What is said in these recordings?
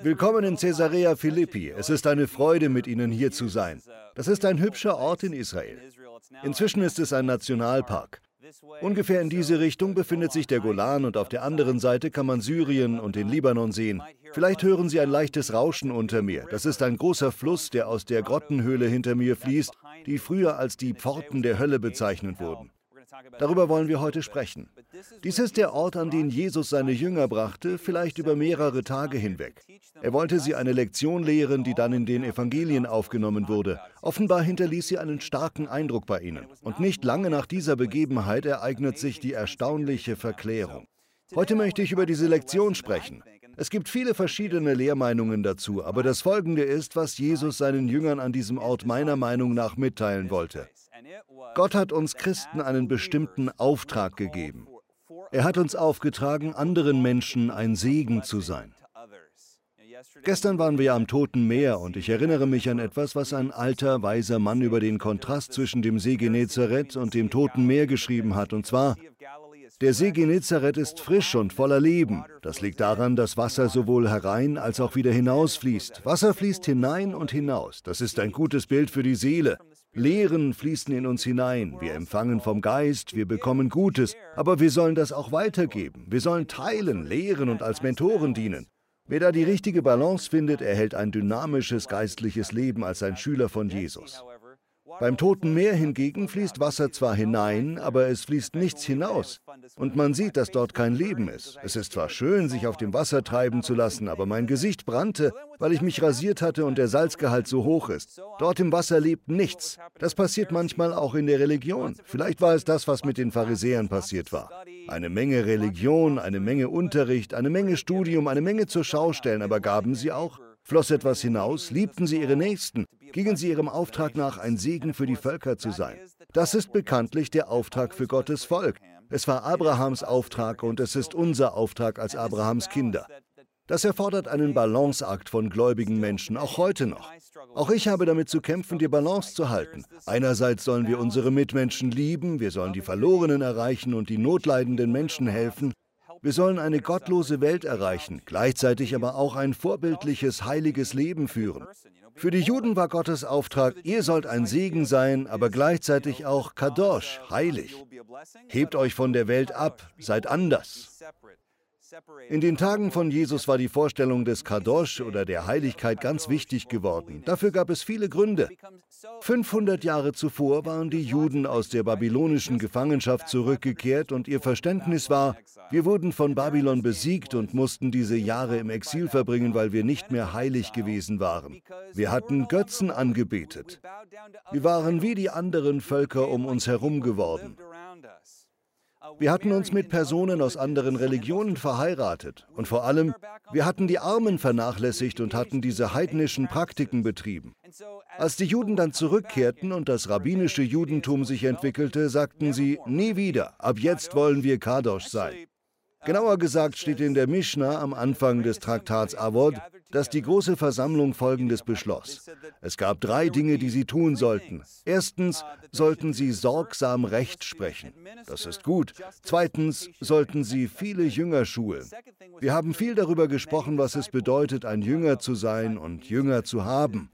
Willkommen in Caesarea Philippi. Es ist eine Freude, mit Ihnen hier zu sein. Das ist ein hübscher Ort in Israel. Inzwischen ist es ein Nationalpark. Ungefähr in diese Richtung befindet sich der Golan und auf der anderen Seite kann man Syrien und den Libanon sehen. Vielleicht hören Sie ein leichtes Rauschen unter mir. Das ist ein großer Fluss, der aus der Grottenhöhle hinter mir fließt, die früher als die Pforten der Hölle bezeichnet wurden. Darüber wollen wir heute sprechen. Dies ist der Ort, an den Jesus seine Jünger brachte, vielleicht über mehrere Tage hinweg. Er wollte sie eine Lektion lehren, die dann in den Evangelien aufgenommen wurde. Offenbar hinterließ sie einen starken Eindruck bei ihnen. Und nicht lange nach dieser Begebenheit ereignet sich die erstaunliche Verklärung. Heute möchte ich über diese Lektion sprechen. Es gibt viele verschiedene Lehrmeinungen dazu, aber das Folgende ist, was Jesus seinen Jüngern an diesem Ort meiner Meinung nach mitteilen wollte. Gott hat uns Christen einen bestimmten Auftrag gegeben. Er hat uns aufgetragen, anderen Menschen ein Segen zu sein. Gestern waren wir am Toten Meer und ich erinnere mich an etwas, was ein alter, weiser Mann über den Kontrast zwischen dem See Genezareth und dem Toten Meer geschrieben hat, und zwar, der See Genezareth ist frisch und voller Leben. Das liegt daran, dass Wasser sowohl herein als auch wieder hinausfließt. Wasser fließt hinein und hinaus. Das ist ein gutes Bild für die Seele. Lehren fließen in uns hinein, wir empfangen vom Geist, wir bekommen Gutes, aber wir sollen das auch weitergeben. Wir sollen teilen, lehren und als Mentoren dienen. Wer da die richtige Balance findet, erhält ein dynamisches geistliches Leben als ein Schüler von Jesus. Beim Toten Meer hingegen fließt Wasser zwar hinein, aber es fließt nichts hinaus. Und man sieht, dass dort kein Leben ist. Es ist zwar schön, sich auf dem Wasser treiben zu lassen, aber mein Gesicht brannte, weil ich mich rasiert hatte und der Salzgehalt so hoch ist. Dort im Wasser lebt nichts. Das passiert manchmal auch in der Religion. Vielleicht war es das, was mit den Pharisäern passiert war. Eine Menge Religion, eine Menge Unterricht, eine Menge Studium, eine Menge zur Schau stellen, aber gaben sie auch? Floss etwas hinaus? Liebten sie ihre Nächsten? Gingen sie ihrem Auftrag nach, ein Segen für die Völker zu sein? Das ist bekanntlich der Auftrag für Gottes Volk. Es war Abrahams Auftrag und es ist unser Auftrag als Abrahams Kinder. Das erfordert einen Balanceakt von gläubigen Menschen, auch heute noch. Auch ich habe damit zu kämpfen, die Balance zu halten. Einerseits sollen wir unsere Mitmenschen lieben, wir sollen die Verlorenen erreichen und die notleidenden Menschen helfen. Wir sollen eine gottlose Welt erreichen, gleichzeitig aber auch ein vorbildliches, heiliges Leben führen. Für die Juden war Gottes Auftrag, ihr sollt ein Segen sein, aber gleichzeitig auch Kadosh, heilig. Hebt euch von der Welt ab, seid anders. In den Tagen von Jesus war die Vorstellung des Kadosh oder der Heiligkeit ganz wichtig geworden. Dafür gab es viele Gründe. 500 Jahre zuvor waren die Juden aus der babylonischen Gefangenschaft zurückgekehrt und ihr Verständnis war, wir wurden von Babylon besiegt und mussten diese Jahre im Exil verbringen, weil wir nicht mehr heilig gewesen waren. Wir hatten Götzen angebetet. Wir waren wie die anderen Völker um uns herum geworden. Wir hatten uns mit Personen aus anderen Religionen verheiratet und vor allem, wir hatten die Armen vernachlässigt und hatten diese heidnischen Praktiken betrieben. Als die Juden dann zurückkehrten und das rabbinische Judentum sich entwickelte, sagten sie, nie wieder, ab jetzt wollen wir Kadosh sein. Genauer gesagt steht in der Mishnah am Anfang des Traktats Avod, dass die große Versammlung Folgendes beschloss. Es gab drei Dinge, die sie tun sollten. Erstens sollten sie sorgsam Recht sprechen. Das ist gut. Zweitens sollten sie viele Jünger schulen. Wir haben viel darüber gesprochen, was es bedeutet, ein Jünger zu sein und Jünger zu haben.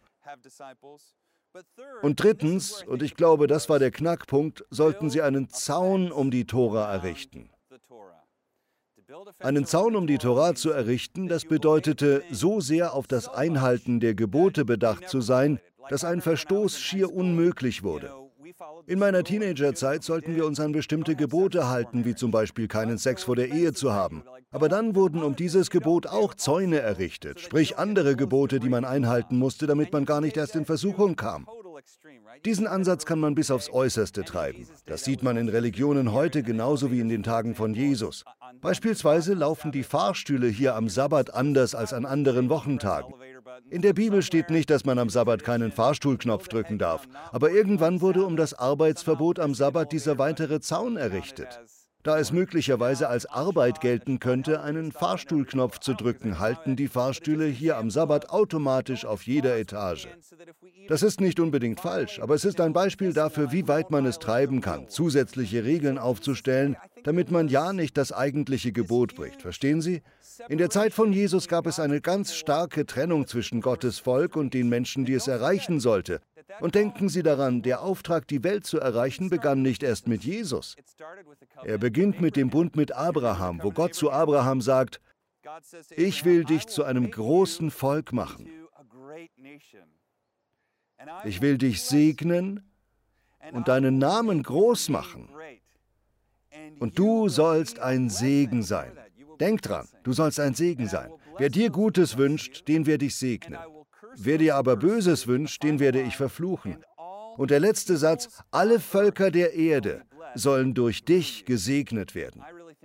Und drittens, und ich glaube, das war der Knackpunkt, sollten sie einen Zaun um die Tora errichten. Einen Zaun um die Tora zu errichten, das bedeutete, so sehr auf das Einhalten der Gebote bedacht zu sein, dass ein Verstoß schier unmöglich wurde. In meiner Teenagerzeit sollten wir uns an bestimmte Gebote halten, wie zum Beispiel keinen Sex vor der Ehe zu haben. Aber dann wurden um dieses Gebot auch Zäune errichtet, sprich andere Gebote, die man einhalten musste, damit man gar nicht erst in Versuchung kam. Diesen Ansatz kann man bis aufs Äußerste treiben. Das sieht man in Religionen heute genauso wie in den Tagen von Jesus. Beispielsweise laufen die Fahrstühle hier am Sabbat anders als an anderen Wochentagen. In der Bibel steht nicht, dass man am Sabbat keinen Fahrstuhlknopf drücken darf, aber irgendwann wurde um das Arbeitsverbot am Sabbat dieser weitere Zaun errichtet. Da es möglicherweise als Arbeit gelten könnte, einen Fahrstuhlknopf zu drücken, halten die Fahrstühle hier am Sabbat automatisch auf jeder Etage. Das ist nicht unbedingt falsch, aber es ist ein Beispiel dafür, wie weit man es treiben kann, zusätzliche Regeln aufzustellen, damit man ja nicht das eigentliche Gebot bricht. Verstehen Sie? In der Zeit von Jesus gab es eine ganz starke Trennung zwischen Gottes Volk und den Menschen, die es erreichen sollte. Und denken Sie daran, der Auftrag, die Welt zu erreichen, begann nicht erst mit Jesus. Er beginnt mit dem Bund mit Abraham, wo Gott zu Abraham sagt, ich will dich zu einem großen Volk machen. Ich will dich segnen und deinen Namen groß machen. Und du sollst ein Segen sein. Denk dran, du sollst ein Segen sein. Wer dir Gutes wünscht, den werde ich segnen. Wer dir aber Böses wünscht, den werde ich verfluchen. Und der letzte Satz, alle Völker der Erde sollen durch dich gesegnet werden.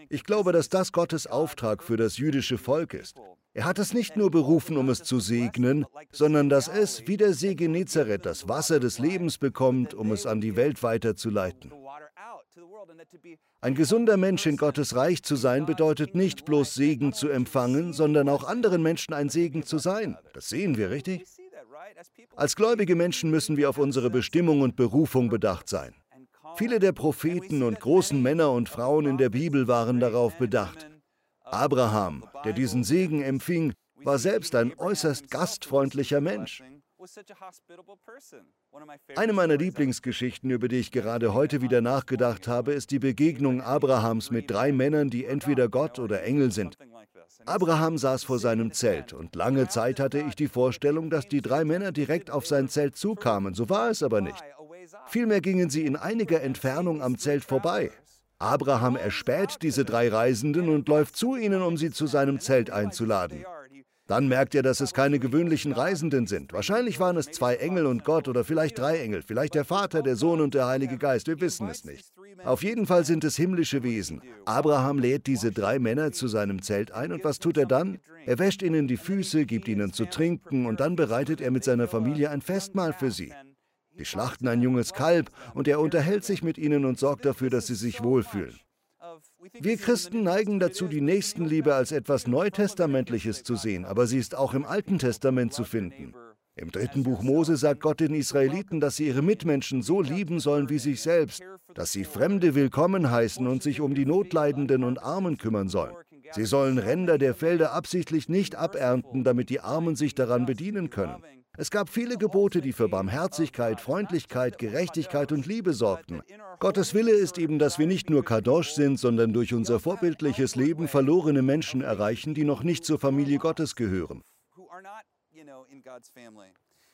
Ich glaube, dass das Gottes Auftrag für das jüdische Volk ist. Er hat es nicht nur berufen, um es zu segnen, sondern dass es, wie der See Genezareth, das Wasser des Lebens bekommt, um es an die Welt weiterzuleiten. Ein gesunder Mensch in Gottes Reich zu sein bedeutet nicht bloß Segen zu empfangen, sondern auch anderen Menschen ein Segen zu sein. Das sehen wir, richtig? Als gläubige Menschen müssen wir auf unsere Bestimmung und Berufung bedacht sein. Viele der Propheten und großen Männer und Frauen in der Bibel waren darauf bedacht. Abraham, der diesen Segen empfing, war selbst ein äußerst gastfreundlicher Mensch. Eine meiner Lieblingsgeschichten, über die ich gerade heute wieder nachgedacht habe, ist die Begegnung Abrahams mit drei Männern, die entweder Gott oder Engel sind. Abraham saß vor seinem Zelt und lange Zeit hatte ich die Vorstellung, dass die drei Männer direkt auf sein Zelt zukamen. So war es aber nicht. Vielmehr gingen sie in einiger Entfernung am Zelt vorbei. Abraham erspäht diese drei Reisenden und läuft zu ihnen, um sie zu seinem Zelt einzuladen. Dann merkt er, dass es keine gewöhnlichen Reisenden sind. Wahrscheinlich waren es zwei Engel und Gott oder vielleicht drei Engel, vielleicht der Vater, der Sohn und der Heilige Geist, wir wissen es nicht. Auf jeden Fall sind es himmlische Wesen. Abraham lädt diese drei Männer zu seinem Zelt ein und was tut er dann? Er wäscht ihnen die Füße, gibt ihnen zu trinken und dann bereitet er mit seiner Familie ein Festmahl für sie. Die schlachten ein junges Kalb und er unterhält sich mit ihnen und sorgt dafür, dass sie sich wohlfühlen. Wir Christen neigen dazu, die Nächstenliebe als etwas Neutestamentliches zu sehen, aber sie ist auch im Alten Testament zu finden. Im dritten Buch Mose sagt Gott den Israeliten, dass sie ihre Mitmenschen so lieben sollen wie sich selbst, dass sie Fremde willkommen heißen und sich um die Notleidenden und Armen kümmern sollen. Sie sollen Ränder der Felder absichtlich nicht abernten, damit die Armen sich daran bedienen können. Es gab viele Gebote, die für Barmherzigkeit, Freundlichkeit, Gerechtigkeit und Liebe sorgten. Gottes Wille ist eben, dass wir nicht nur Kadosh sind, sondern durch unser vorbildliches Leben verlorene Menschen erreichen, die noch nicht zur Familie Gottes gehören.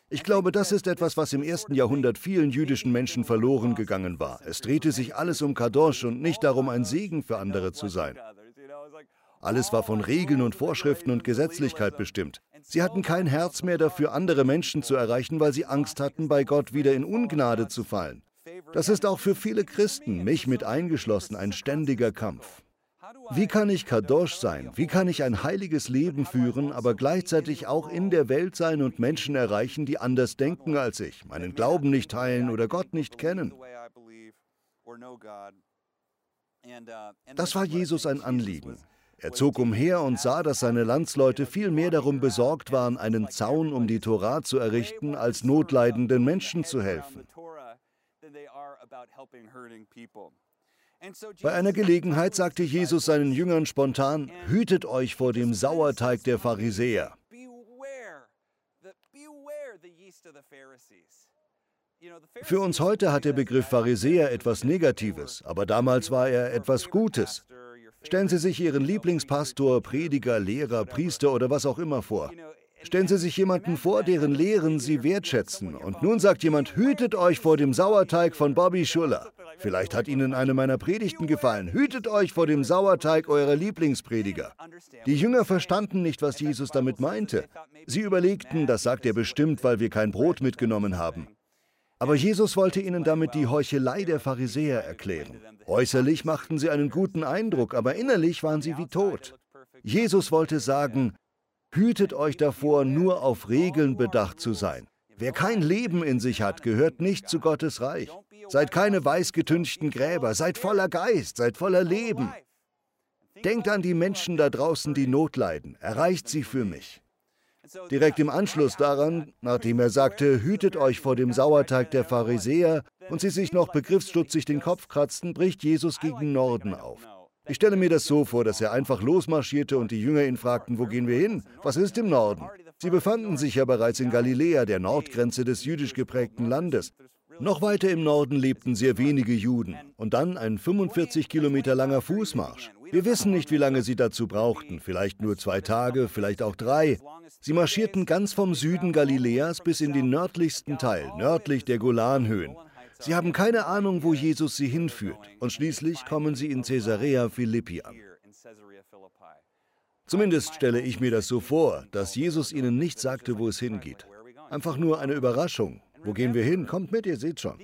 Ich glaube, das ist etwas, was im ersten Jahrhundert vielen jüdischen Menschen verloren gegangen war. Es drehte sich alles um Kadosh und nicht darum, ein Segen für andere zu sein. Alles war von Regeln und Vorschriften und Gesetzlichkeit bestimmt. Sie hatten kein Herz mehr dafür, andere Menschen zu erreichen, weil sie Angst hatten, bei Gott wieder in Ungnade zu fallen. Das ist auch für viele Christen, mich mit eingeschlossen, ein ständiger Kampf. Wie kann ich Kadosh sein? Wie kann ich ein heiliges Leben führen, aber gleichzeitig auch in der Welt sein und Menschen erreichen, die anders denken als ich, meinen Glauben nicht teilen oder Gott nicht kennen? Das war Jesus ein Anliegen. Er zog umher und sah, dass seine Landsleute viel mehr darum besorgt waren, einen Zaun um die Tora zu errichten, als notleidenden Menschen zu helfen. Bei einer Gelegenheit sagte Jesus seinen Jüngern spontan, hütet euch vor dem Sauerteig der Pharisäer. Für uns heute hat der Begriff Pharisäer etwas Negatives, aber damals war er etwas Gutes. Stellen Sie sich Ihren Lieblingspastor, Prediger, Lehrer, Priester oder was auch immer vor. Stellen Sie sich jemanden vor, deren Lehren Sie wertschätzen. Und nun sagt jemand, hütet euch vor dem Sauerteig von Bobby Schuller. Vielleicht hat Ihnen eine meiner Predigten gefallen. Hütet euch vor dem Sauerteig eurer Lieblingsprediger. Die Jünger verstanden nicht, was Jesus damit meinte. Sie überlegten, das sagt er bestimmt, weil wir kein Brot mitgenommen haben. Aber Jesus wollte ihnen damit die Heuchelei der Pharisäer erklären. Äußerlich machten sie einen guten Eindruck, aber innerlich waren sie wie tot. Jesus wollte sagen, hütet euch davor, nur auf Regeln bedacht zu sein. Wer kein Leben in sich hat, gehört nicht zu Gottes Reich. Seid keine weißgetünchten Gräber, seid voller Geist, seid voller Leben. Denkt an die Menschen da draußen, die Not leiden. Erreicht sie für mich. Direkt im Anschluss daran, nachdem er sagte, hütet euch vor dem Sauerteig der Pharisäer und sie sich noch begriffsstutzig den Kopf kratzten, bricht Jesus gegen Norden auf. Ich stelle mir das so vor, dass er einfach losmarschierte und die Jünger ihn fragten, wo gehen wir hin? Was ist im Norden? Sie befanden sich ja bereits in Galiläa, der Nordgrenze des jüdisch geprägten Landes. Noch weiter im Norden lebten sehr wenige Juden und dann ein 45 Kilometer langer Fußmarsch. Wir wissen nicht, wie lange sie dazu brauchten, vielleicht nur zwei Tage, vielleicht auch drei. Sie marschierten ganz vom Süden Galiläas bis in den nördlichsten Teil, nördlich der Golanhöhen. Sie haben keine Ahnung, wo Jesus sie hinführt und schließlich kommen sie in Caesarea Philippi an. Zumindest stelle ich mir das so vor, dass Jesus ihnen nicht sagte, wo es hingeht. Einfach nur eine Überraschung. Wo gehen wir hin? Kommt mit, ihr seht schon.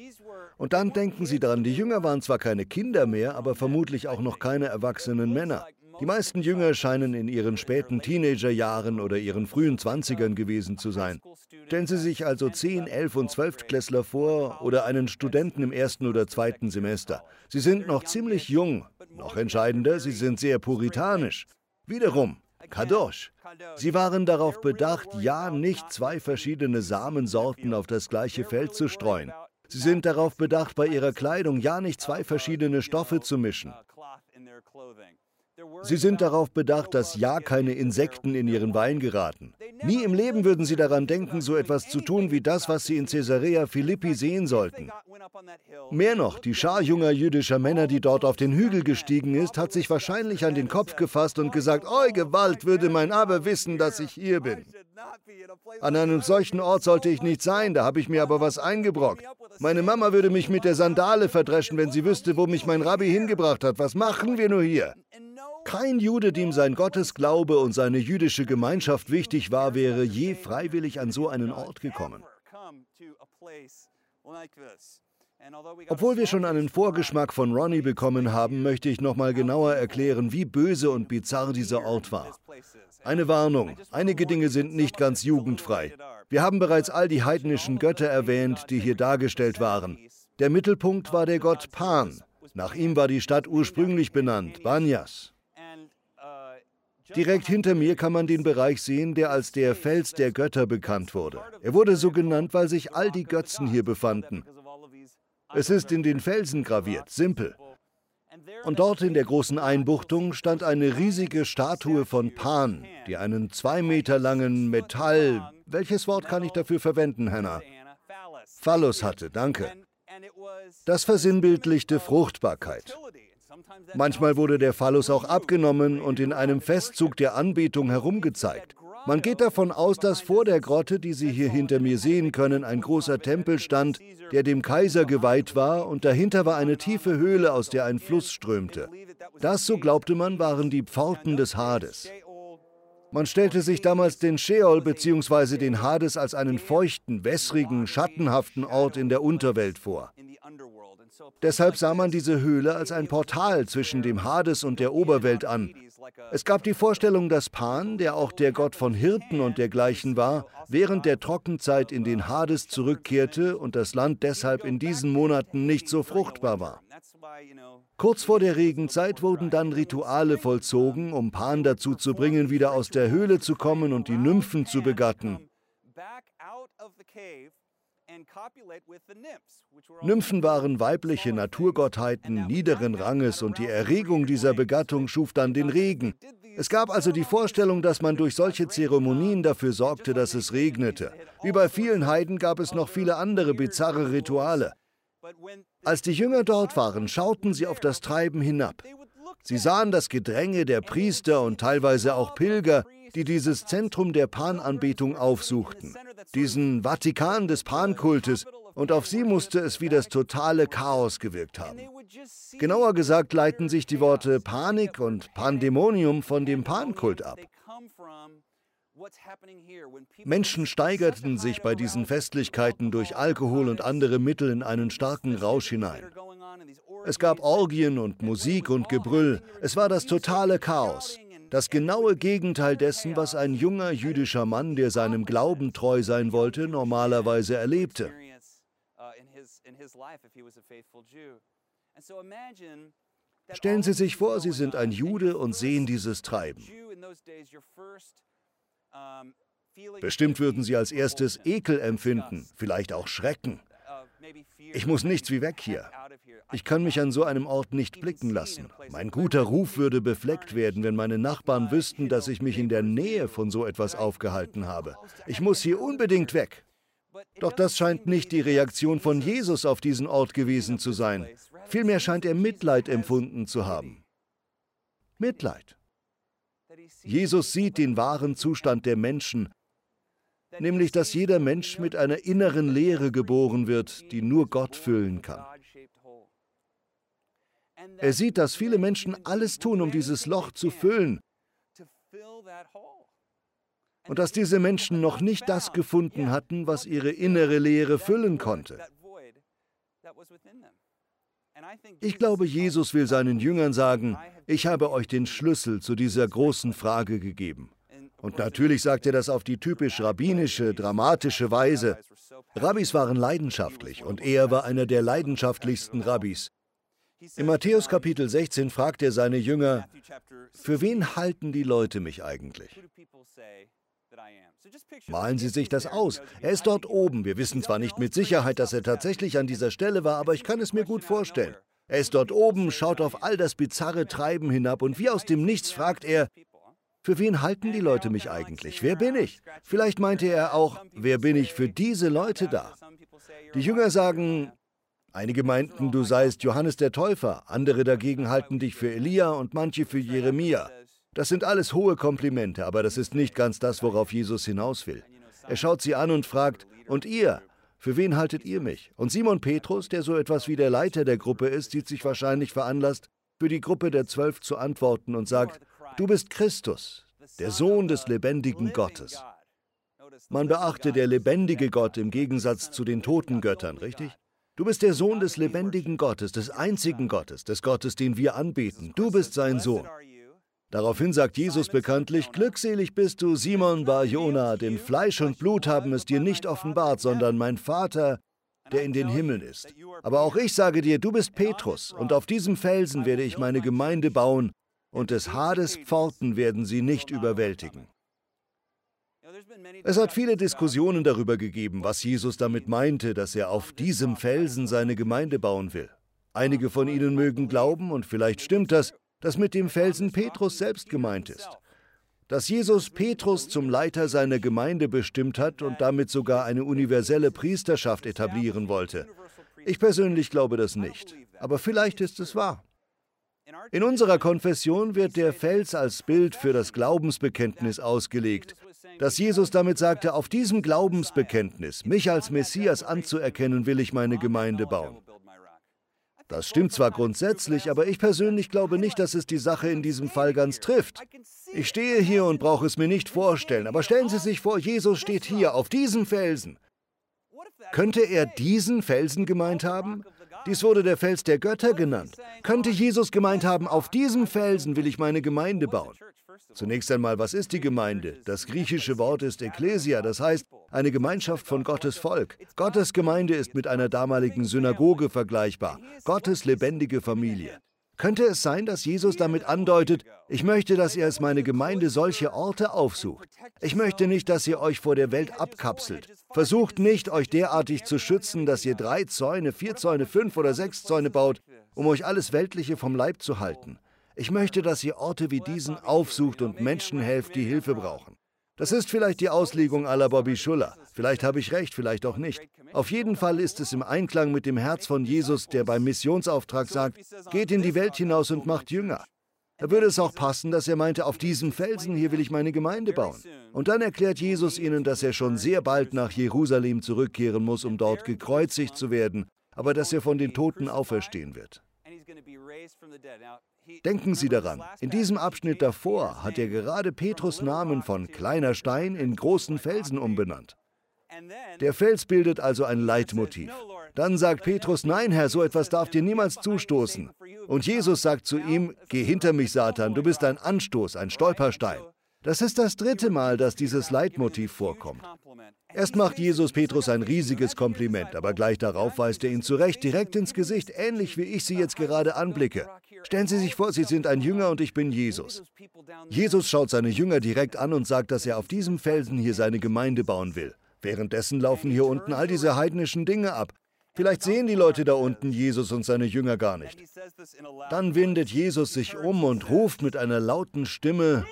Und dann denken Sie daran, die Jünger waren zwar keine Kinder mehr, aber vermutlich auch noch keine erwachsenen Männer. Die meisten Jünger scheinen in ihren späten Teenagerjahren oder ihren frühen Zwanzigern gewesen zu sein. Stellen Sie sich also 10, 11 und 12 Klässler vor oder einen Studenten im ersten oder zweiten Semester. Sie sind noch ziemlich jung. Noch entscheidender, sie sind sehr puritanisch. Wiederum, Kadosh. Sie waren darauf bedacht, ja nicht zwei verschiedene Samensorten auf das gleiche Feld zu streuen. Sie sind darauf bedacht, bei ihrer Kleidung ja nicht zwei verschiedene Stoffe zu mischen. Sie sind darauf bedacht, dass ja keine Insekten in ihren Wein geraten. Nie im Leben würden sie daran denken, so etwas zu tun wie das, was sie in Caesarea Philippi sehen sollten. Mehr noch, die Schar junger jüdischer Männer, die dort auf den Hügel gestiegen ist, hat sich wahrscheinlich an den Kopf gefasst und gesagt, Oh Gewalt, würde mein Aber wissen, dass ich hier bin. An einem solchen Ort sollte ich nicht sein, da habe ich mir aber was eingebrockt. Meine Mama würde mich mit der Sandale verdreschen, wenn sie wüsste, wo mich mein Rabbi hingebracht hat. Was machen wir nur hier? Kein Jude, dem sein Gottesglaube und seine jüdische Gemeinschaft wichtig war, wäre je freiwillig an so einen Ort gekommen. Obwohl wir schon einen Vorgeschmack von Ronnie bekommen haben, möchte ich nochmal genauer erklären, wie böse und bizarr dieser Ort war. Eine Warnung, einige Dinge sind nicht ganz jugendfrei. Wir haben bereits all die heidnischen Götter erwähnt, die hier dargestellt waren. Der Mittelpunkt war der Gott Pan. Nach ihm war die Stadt ursprünglich benannt, Banyas. Direkt hinter mir kann man den Bereich sehen, der als der Fels der Götter bekannt wurde. Er wurde so genannt, weil sich all die Götzen hier befanden. Es ist in den Felsen graviert, simpel. Und dort in der großen Einbuchtung stand eine riesige Statue von Pan, die einen zwei Meter langen Metall, welches Wort kann ich dafür verwenden, Hannah? Phallus hatte, danke. Das versinnbildlichte Fruchtbarkeit. Manchmal wurde der Phallus auch abgenommen und in einem Festzug der Anbetung herumgezeigt. Man geht davon aus, dass vor der Grotte, die Sie hier hinter mir sehen können, ein großer Tempel stand, der dem Kaiser geweiht war, und dahinter war eine tiefe Höhle, aus der ein Fluss strömte. Das, so glaubte man, waren die Pforten des Hades. Man stellte sich damals den Sheol bzw. den Hades als einen feuchten, wässrigen, schattenhaften Ort in der Unterwelt vor. Deshalb sah man diese Höhle als ein Portal zwischen dem Hades und der Oberwelt an. Es gab die Vorstellung, dass Pan, der auch der Gott von Hirten und dergleichen war, während der Trockenzeit in den Hades zurückkehrte und das Land deshalb in diesen Monaten nicht so fruchtbar war. Kurz vor der Regenzeit wurden dann Rituale vollzogen, um Pan dazu zu bringen, wieder aus der Höhle zu kommen und die Nymphen zu begatten. Nymphen waren weibliche Naturgottheiten niederen Ranges und die Erregung dieser Begattung schuf dann den Regen. Es gab also die Vorstellung, dass man durch solche Zeremonien dafür sorgte, dass es regnete. Wie bei vielen Heiden gab es noch viele andere bizarre Rituale. Als die Jünger dort waren, schauten sie auf das Treiben hinab. Sie sahen das Gedränge der Priester und teilweise auch Pilger, die dieses Zentrum der Pananbetung aufsuchten, diesen Vatikan des Pankultes, und auf sie musste es wie das totale Chaos gewirkt haben. Genauer gesagt leiten sich die Worte Panik und Pandemonium von dem Pankult ab. Menschen steigerten sich bei diesen Festlichkeiten durch Alkohol und andere Mittel in einen starken Rausch hinein. Es gab Orgien und Musik und Gebrüll. Es war das totale Chaos. Das genaue Gegenteil dessen, was ein junger jüdischer Mann, der seinem Glauben treu sein wollte, normalerweise erlebte. Stellen Sie sich vor, Sie sind ein Jude und sehen dieses Treiben. Bestimmt würden Sie als erstes Ekel empfinden, vielleicht auch Schrecken. Ich muss nichts wie weg hier. Ich kann mich an so einem Ort nicht blicken lassen. Mein guter Ruf würde befleckt werden, wenn meine Nachbarn wüssten, dass ich mich in der Nähe von so etwas aufgehalten habe. Ich muss hier unbedingt weg. Doch das scheint nicht die Reaktion von Jesus auf diesen Ort gewesen zu sein. Vielmehr scheint er Mitleid empfunden zu haben. Mitleid. Jesus sieht den wahren Zustand der Menschen, nämlich dass jeder Mensch mit einer inneren Leere geboren wird, die nur Gott füllen kann. Er sieht, dass viele Menschen alles tun, um dieses Loch zu füllen, und dass diese Menschen noch nicht das gefunden hatten, was ihre innere Leere füllen konnte. Ich glaube, Jesus will seinen Jüngern sagen, ich habe euch den Schlüssel zu dieser großen Frage gegeben. Und natürlich sagt er das auf die typisch rabbinische, dramatische Weise. Rabbis waren leidenschaftlich und er war einer der leidenschaftlichsten Rabbis. In Matthäus Kapitel 16 fragt er seine Jünger, für wen halten die Leute mich eigentlich? Malen Sie sich das aus. Er ist dort oben. Wir wissen zwar nicht mit Sicherheit, dass er tatsächlich an dieser Stelle war, aber ich kann es mir gut vorstellen. Er ist dort oben, schaut auf all das bizarre Treiben hinab und wie aus dem Nichts fragt er, für wen halten die Leute mich eigentlich? Wer bin ich? Vielleicht meinte er auch, wer bin ich für diese Leute da? Die Jünger sagen, einige meinten, du seist Johannes der Täufer, andere dagegen halten dich für Elia und manche für Jeremia. Das sind alles hohe Komplimente, aber das ist nicht ganz das, worauf Jesus hinaus will. Er schaut sie an und fragt, und ihr, für wen haltet ihr mich? Und Simon Petrus, der so etwas wie der Leiter der Gruppe ist, sieht sich wahrscheinlich veranlasst, für die Gruppe der Zwölf zu antworten und sagt, Du bist Christus, der Sohn des lebendigen Gottes. Man beachte der lebendige Gott im Gegensatz zu den toten Göttern, richtig? Du bist der Sohn des lebendigen Gottes, des einzigen Gottes, des Gottes, den wir anbeten. Du bist sein Sohn. Daraufhin sagt Jesus bekanntlich, Glückselig bist du, Simon Bar Jona, denn Fleisch und Blut haben es dir nicht offenbart, sondern mein Vater, der in den Himmeln ist. Aber auch ich sage dir, du bist Petrus, und auf diesem Felsen werde ich meine Gemeinde bauen, und des Hades Pforten werden sie nicht überwältigen. Es hat viele Diskussionen darüber gegeben, was Jesus damit meinte, dass er auf diesem Felsen seine Gemeinde bauen will. Einige von ihnen mögen glauben, und vielleicht stimmt das, dass mit dem Felsen Petrus selbst gemeint ist. Dass Jesus Petrus zum Leiter seiner Gemeinde bestimmt hat und damit sogar eine universelle Priesterschaft etablieren wollte. Ich persönlich glaube das nicht, aber vielleicht ist es wahr. In unserer Konfession wird der Fels als Bild für das Glaubensbekenntnis ausgelegt, dass Jesus damit sagte, auf diesem Glaubensbekenntnis, mich als Messias anzuerkennen, will ich meine Gemeinde bauen. Das stimmt zwar grundsätzlich, aber ich persönlich glaube nicht, dass es die Sache in diesem Fall ganz trifft. Ich stehe hier und brauche es mir nicht vorstellen, aber stellen Sie sich vor, Jesus steht hier auf diesem Felsen. Könnte er diesen Felsen gemeint haben? Dies wurde der Fels der Götter genannt. Könnte Jesus gemeint haben, auf diesem Felsen will ich meine Gemeinde bauen? Zunächst einmal, was ist die Gemeinde? Das griechische Wort ist Ekklesia, das heißt eine Gemeinschaft von Gottes Volk. Gottes Gemeinde ist mit einer damaligen Synagoge vergleichbar. Gottes lebendige Familie. Könnte es sein, dass Jesus damit andeutet, ich möchte, dass ihr als meine Gemeinde solche Orte aufsucht. Ich möchte nicht, dass ihr euch vor der Welt abkapselt. Versucht nicht, euch derartig zu schützen, dass ihr drei Zäune, vier Zäune, fünf oder sechs Zäune baut, um euch alles Weltliche vom Leib zu halten. Ich möchte, dass ihr Orte wie diesen aufsucht und Menschen helft, die Hilfe brauchen. Das ist vielleicht die Auslegung aller Bobby Schuller. Vielleicht habe ich recht, vielleicht auch nicht. Auf jeden Fall ist es im Einklang mit dem Herz von Jesus, der beim Missionsauftrag sagt, geht in die Welt hinaus und macht Jünger. Da würde es auch passen, dass er meinte, auf diesem Felsen hier will ich meine Gemeinde bauen. Und dann erklärt Jesus ihnen, dass er schon sehr bald nach Jerusalem zurückkehren muss, um dort gekreuzigt zu werden, aber dass er von den Toten auferstehen wird. Denken Sie daran, in diesem Abschnitt davor hat er gerade Petrus Namen von kleiner Stein in großen Felsen umbenannt. Der Fels bildet also ein Leitmotiv. Dann sagt Petrus, nein Herr, so etwas darf dir niemals zustoßen. Und Jesus sagt zu ihm, Geh hinter mich, Satan, du bist ein Anstoß, ein Stolperstein. Das ist das dritte Mal, dass dieses Leitmotiv vorkommt. Erst macht Jesus Petrus ein riesiges Kompliment, aber gleich darauf weist er ihn zurecht, direkt ins Gesicht, ähnlich wie ich Sie jetzt gerade anblicke. Stellen Sie sich vor, Sie sind ein Jünger und ich bin Jesus. Jesus schaut seine Jünger direkt an und sagt, dass er auf diesem Felsen hier seine Gemeinde bauen will. Währenddessen laufen hier unten all diese heidnischen Dinge ab. Vielleicht sehen die Leute da unten Jesus und seine Jünger gar nicht. Dann windet Jesus sich um und ruft mit einer lauten Stimme,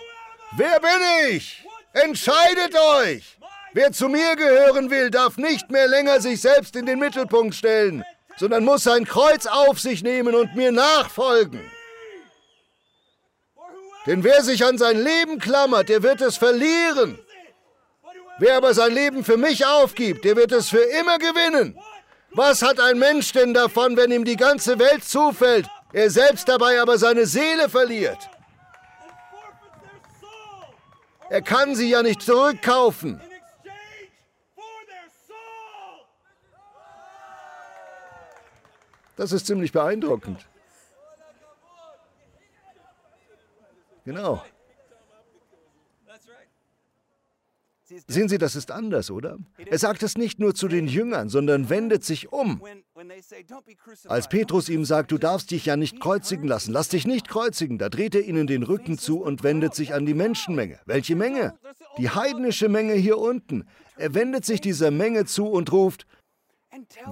Wer bin ich? Entscheidet euch! Wer zu mir gehören will, darf nicht mehr länger sich selbst in den Mittelpunkt stellen, sondern muss sein Kreuz auf sich nehmen und mir nachfolgen. Denn wer sich an sein Leben klammert, der wird es verlieren. Wer aber sein Leben für mich aufgibt, der wird es für immer gewinnen. Was hat ein Mensch denn davon, wenn ihm die ganze Welt zufällt, er selbst dabei aber seine Seele verliert? Er kann sie ja nicht zurückkaufen. Das ist ziemlich beeindruckend. Genau. Sehen Sie, das ist anders, oder? Er sagt es nicht nur zu den Jüngern, sondern wendet sich um. Als Petrus ihm sagt, du darfst dich ja nicht kreuzigen lassen, lass dich nicht kreuzigen, da dreht er ihnen den Rücken zu und wendet sich an die Menschenmenge. Welche Menge? Die heidnische Menge hier unten. Er wendet sich dieser Menge zu und ruft,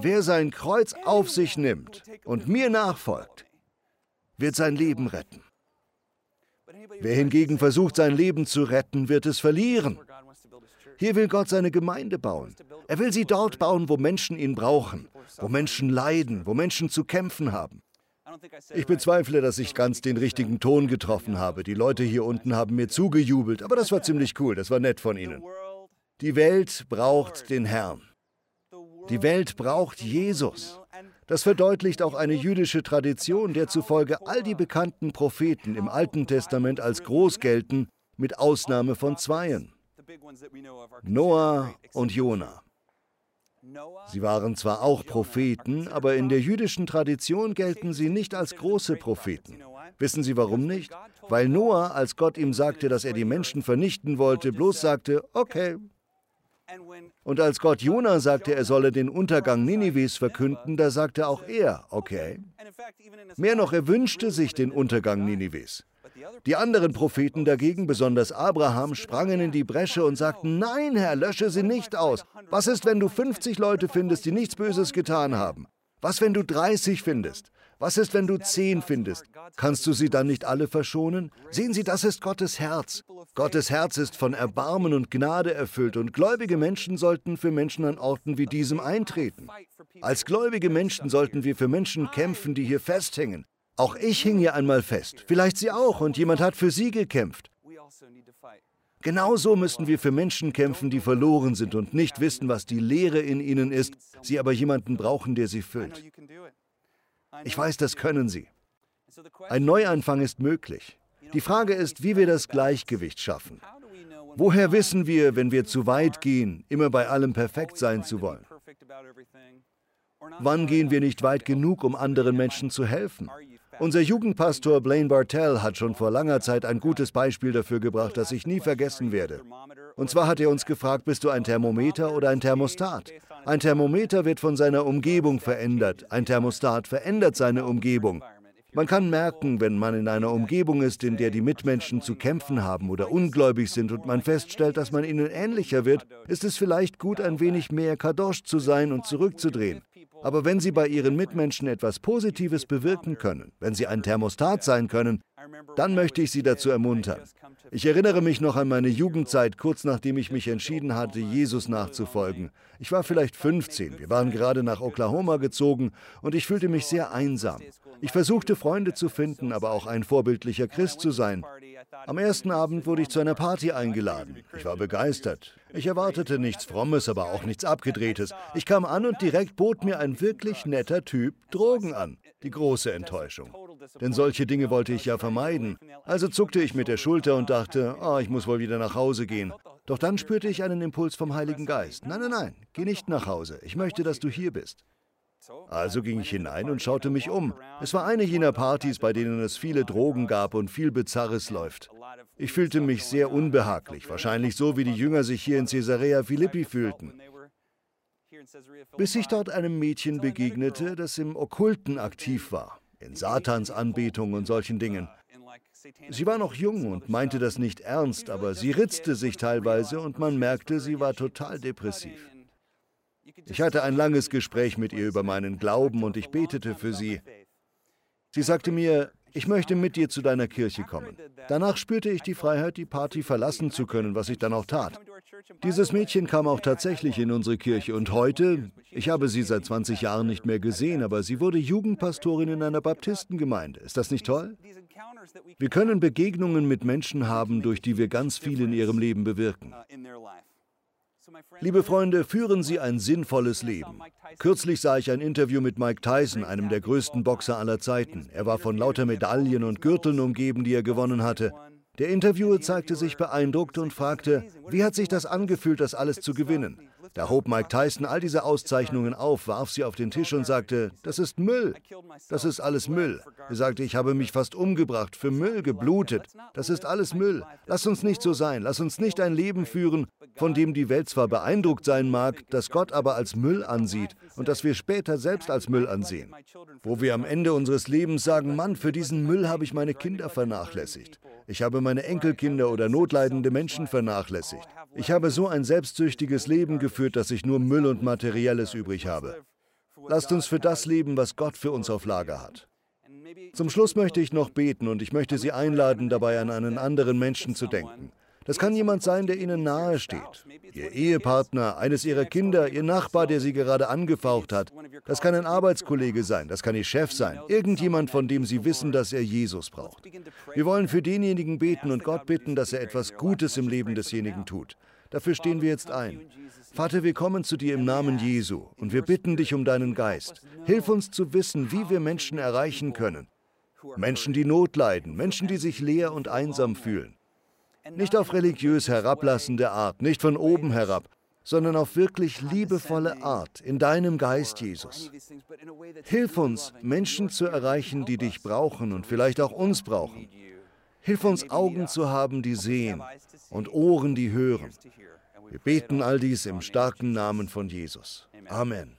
wer sein Kreuz auf sich nimmt und mir nachfolgt, wird sein Leben retten. Wer hingegen versucht, sein Leben zu retten, wird es verlieren. Hier will Gott seine Gemeinde bauen. Er will sie dort bauen, wo Menschen ihn brauchen, wo Menschen leiden, wo Menschen zu kämpfen haben. Ich bezweifle, dass ich ganz den richtigen Ton getroffen habe. Die Leute hier unten haben mir zugejubelt, aber das war ziemlich cool, das war nett von ihnen. Die Welt braucht den Herrn. Die Welt braucht Jesus. Das verdeutlicht auch eine jüdische Tradition, der zufolge all die bekannten Propheten im Alten Testament als groß gelten, mit Ausnahme von zweien. Noah und Jona. Sie waren zwar auch Propheten, aber in der jüdischen Tradition gelten sie nicht als große Propheten. Wissen Sie warum nicht? Weil Noah, als Gott ihm sagte, dass er die Menschen vernichten wollte, bloß sagte, okay. Und als Gott Jona sagte, er solle den Untergang Ninives verkünden, da sagte auch er, okay. Mehr noch, er wünschte sich den Untergang Ninives. Die anderen Propheten dagegen, besonders Abraham, sprangen in die Bresche und sagten, nein, Herr, lösche sie nicht aus. Was ist, wenn du 50 Leute findest, die nichts Böses getan haben? Was, wenn du 30 findest? Was ist, wenn du 10 findest? Kannst du sie dann nicht alle verschonen? Sehen Sie, das ist Gottes Herz. Gottes Herz ist von Erbarmen und Gnade erfüllt und gläubige Menschen sollten für Menschen an Orten wie diesem eintreten. Als gläubige Menschen sollten wir für Menschen kämpfen, die hier festhängen, auch ich hing hier einmal fest, vielleicht Sie auch, und jemand hat für Sie gekämpft. Genauso müssen wir für Menschen kämpfen, die verloren sind und nicht wissen, was die Lehre in ihnen ist, sie aber jemanden brauchen, der sie füllt. Ich weiß, das können Sie. Ein Neuanfang ist möglich. Die Frage ist, wie wir das Gleichgewicht schaffen. Woher wissen wir, wenn wir zu weit gehen, immer bei allem perfekt sein zu wollen? Wann gehen wir nicht weit genug, um anderen Menschen zu helfen? Unser Jugendpastor Blaine Bartell hat schon vor langer Zeit ein gutes Beispiel dafür gebracht, das ich nie vergessen werde. Und zwar hat er uns gefragt, bist du ein Thermometer oder ein Thermostat? Ein Thermometer wird von seiner Umgebung verändert, ein Thermostat verändert seine Umgebung. Man kann merken, wenn man in einer Umgebung ist, in der die Mitmenschen zu kämpfen haben oder ungläubig sind und man feststellt, dass man ihnen ähnlicher wird, ist es vielleicht gut, ein wenig mehr Kadosch zu sein und zurückzudrehen. Aber wenn Sie bei Ihren Mitmenschen etwas Positives bewirken können, wenn Sie ein Thermostat sein können, dann möchte ich Sie dazu ermuntern. Ich erinnere mich noch an meine Jugendzeit, kurz nachdem ich mich entschieden hatte, Jesus nachzufolgen. Ich war vielleicht 15, wir waren gerade nach Oklahoma gezogen und ich fühlte mich sehr einsam. Ich versuchte Freunde zu finden, aber auch ein vorbildlicher Christ zu sein. Am ersten Abend wurde ich zu einer Party eingeladen. Ich war begeistert. Ich erwartete nichts Frommes, aber auch nichts Abgedrehtes. Ich kam an und direkt bot mir ein wirklich netter Typ Drogen an. Die große Enttäuschung. Denn solche Dinge wollte ich ja vermeiden. Also zuckte ich mit der Schulter und dachte, oh, ich muss wohl wieder nach Hause gehen. Doch dann spürte ich einen Impuls vom Heiligen Geist. Nein, nein, nein, geh nicht nach Hause. Ich möchte, dass du hier bist. Also ging ich hinein und schaute mich um. Es war eine jener Partys, bei denen es viele Drogen gab und viel Bizarres läuft. Ich fühlte mich sehr unbehaglich, wahrscheinlich so, wie die Jünger sich hier in Caesarea Philippi fühlten. Bis ich dort einem Mädchen begegnete, das im Okkulten aktiv war, in Satansanbetung und solchen Dingen. Sie war noch jung und meinte das nicht ernst, aber sie ritzte sich teilweise und man merkte, sie war total depressiv. Ich hatte ein langes Gespräch mit ihr über meinen Glauben und ich betete für sie. Sie sagte mir, ich möchte mit dir zu deiner Kirche kommen. Danach spürte ich die Freiheit, die Party verlassen zu können, was ich dann auch tat. Dieses Mädchen kam auch tatsächlich in unsere Kirche und heute, ich habe sie seit 20 Jahren nicht mehr gesehen, aber sie wurde Jugendpastorin in einer Baptistengemeinde. Ist das nicht toll? Wir können Begegnungen mit Menschen haben, durch die wir ganz viel in ihrem Leben bewirken. Liebe Freunde, führen Sie ein sinnvolles Leben. Kürzlich sah ich ein Interview mit Mike Tyson, einem der größten Boxer aller Zeiten. Er war von lauter Medaillen und Gürteln umgeben, die er gewonnen hatte. Der Interviewer zeigte sich beeindruckt und fragte, wie hat sich das angefühlt, das alles zu gewinnen? Da hob Mike Tyson all diese Auszeichnungen auf, warf sie auf den Tisch und sagte, das ist Müll. Das ist alles Müll. Er sagte, ich habe mich fast umgebracht, für Müll geblutet. Das ist alles Müll. Lass uns nicht so sein. Lass uns nicht ein Leben führen, von dem die Welt zwar beeindruckt sein mag, das Gott aber als Müll ansieht und das wir später selbst als Müll ansehen. Wo wir am Ende unseres Lebens sagen, Mann, für diesen Müll habe ich meine Kinder vernachlässigt. Ich habe meine Enkelkinder oder notleidende Menschen vernachlässigt. Ich habe so ein selbstsüchtiges Leben geführt, dass ich nur Müll und Materielles übrig habe. Lasst uns für das leben, was Gott für uns auf Lager hat. Zum Schluss möchte ich noch beten und ich möchte Sie einladen, dabei an einen anderen Menschen zu denken. Das kann jemand sein, der Ihnen nahe steht. Ihr Ehepartner, eines Ihrer Kinder, Ihr Nachbar, der Sie gerade angefaucht hat. Das kann ein Arbeitskollege sein, das kann Ihr Chef sein. Irgendjemand, von dem Sie wissen, dass er Jesus braucht. Wir wollen für denjenigen beten und Gott bitten, dass er etwas Gutes im Leben desjenigen tut. Dafür stehen wir jetzt ein. Vater, wir kommen zu dir im Namen Jesu und wir bitten dich um deinen Geist. Hilf uns zu wissen, wie wir Menschen erreichen können. Menschen, die Not leiden, Menschen, die sich leer und einsam fühlen. Nicht auf religiös herablassende Art, nicht von oben herab, sondern auf wirklich liebevolle Art in deinem Geist, Jesus. Hilf uns, Menschen zu erreichen, die dich brauchen und vielleicht auch uns brauchen. Hilf uns, Augen zu haben, die sehen und Ohren, die hören. Wir beten all dies im starken Namen von Jesus. Amen.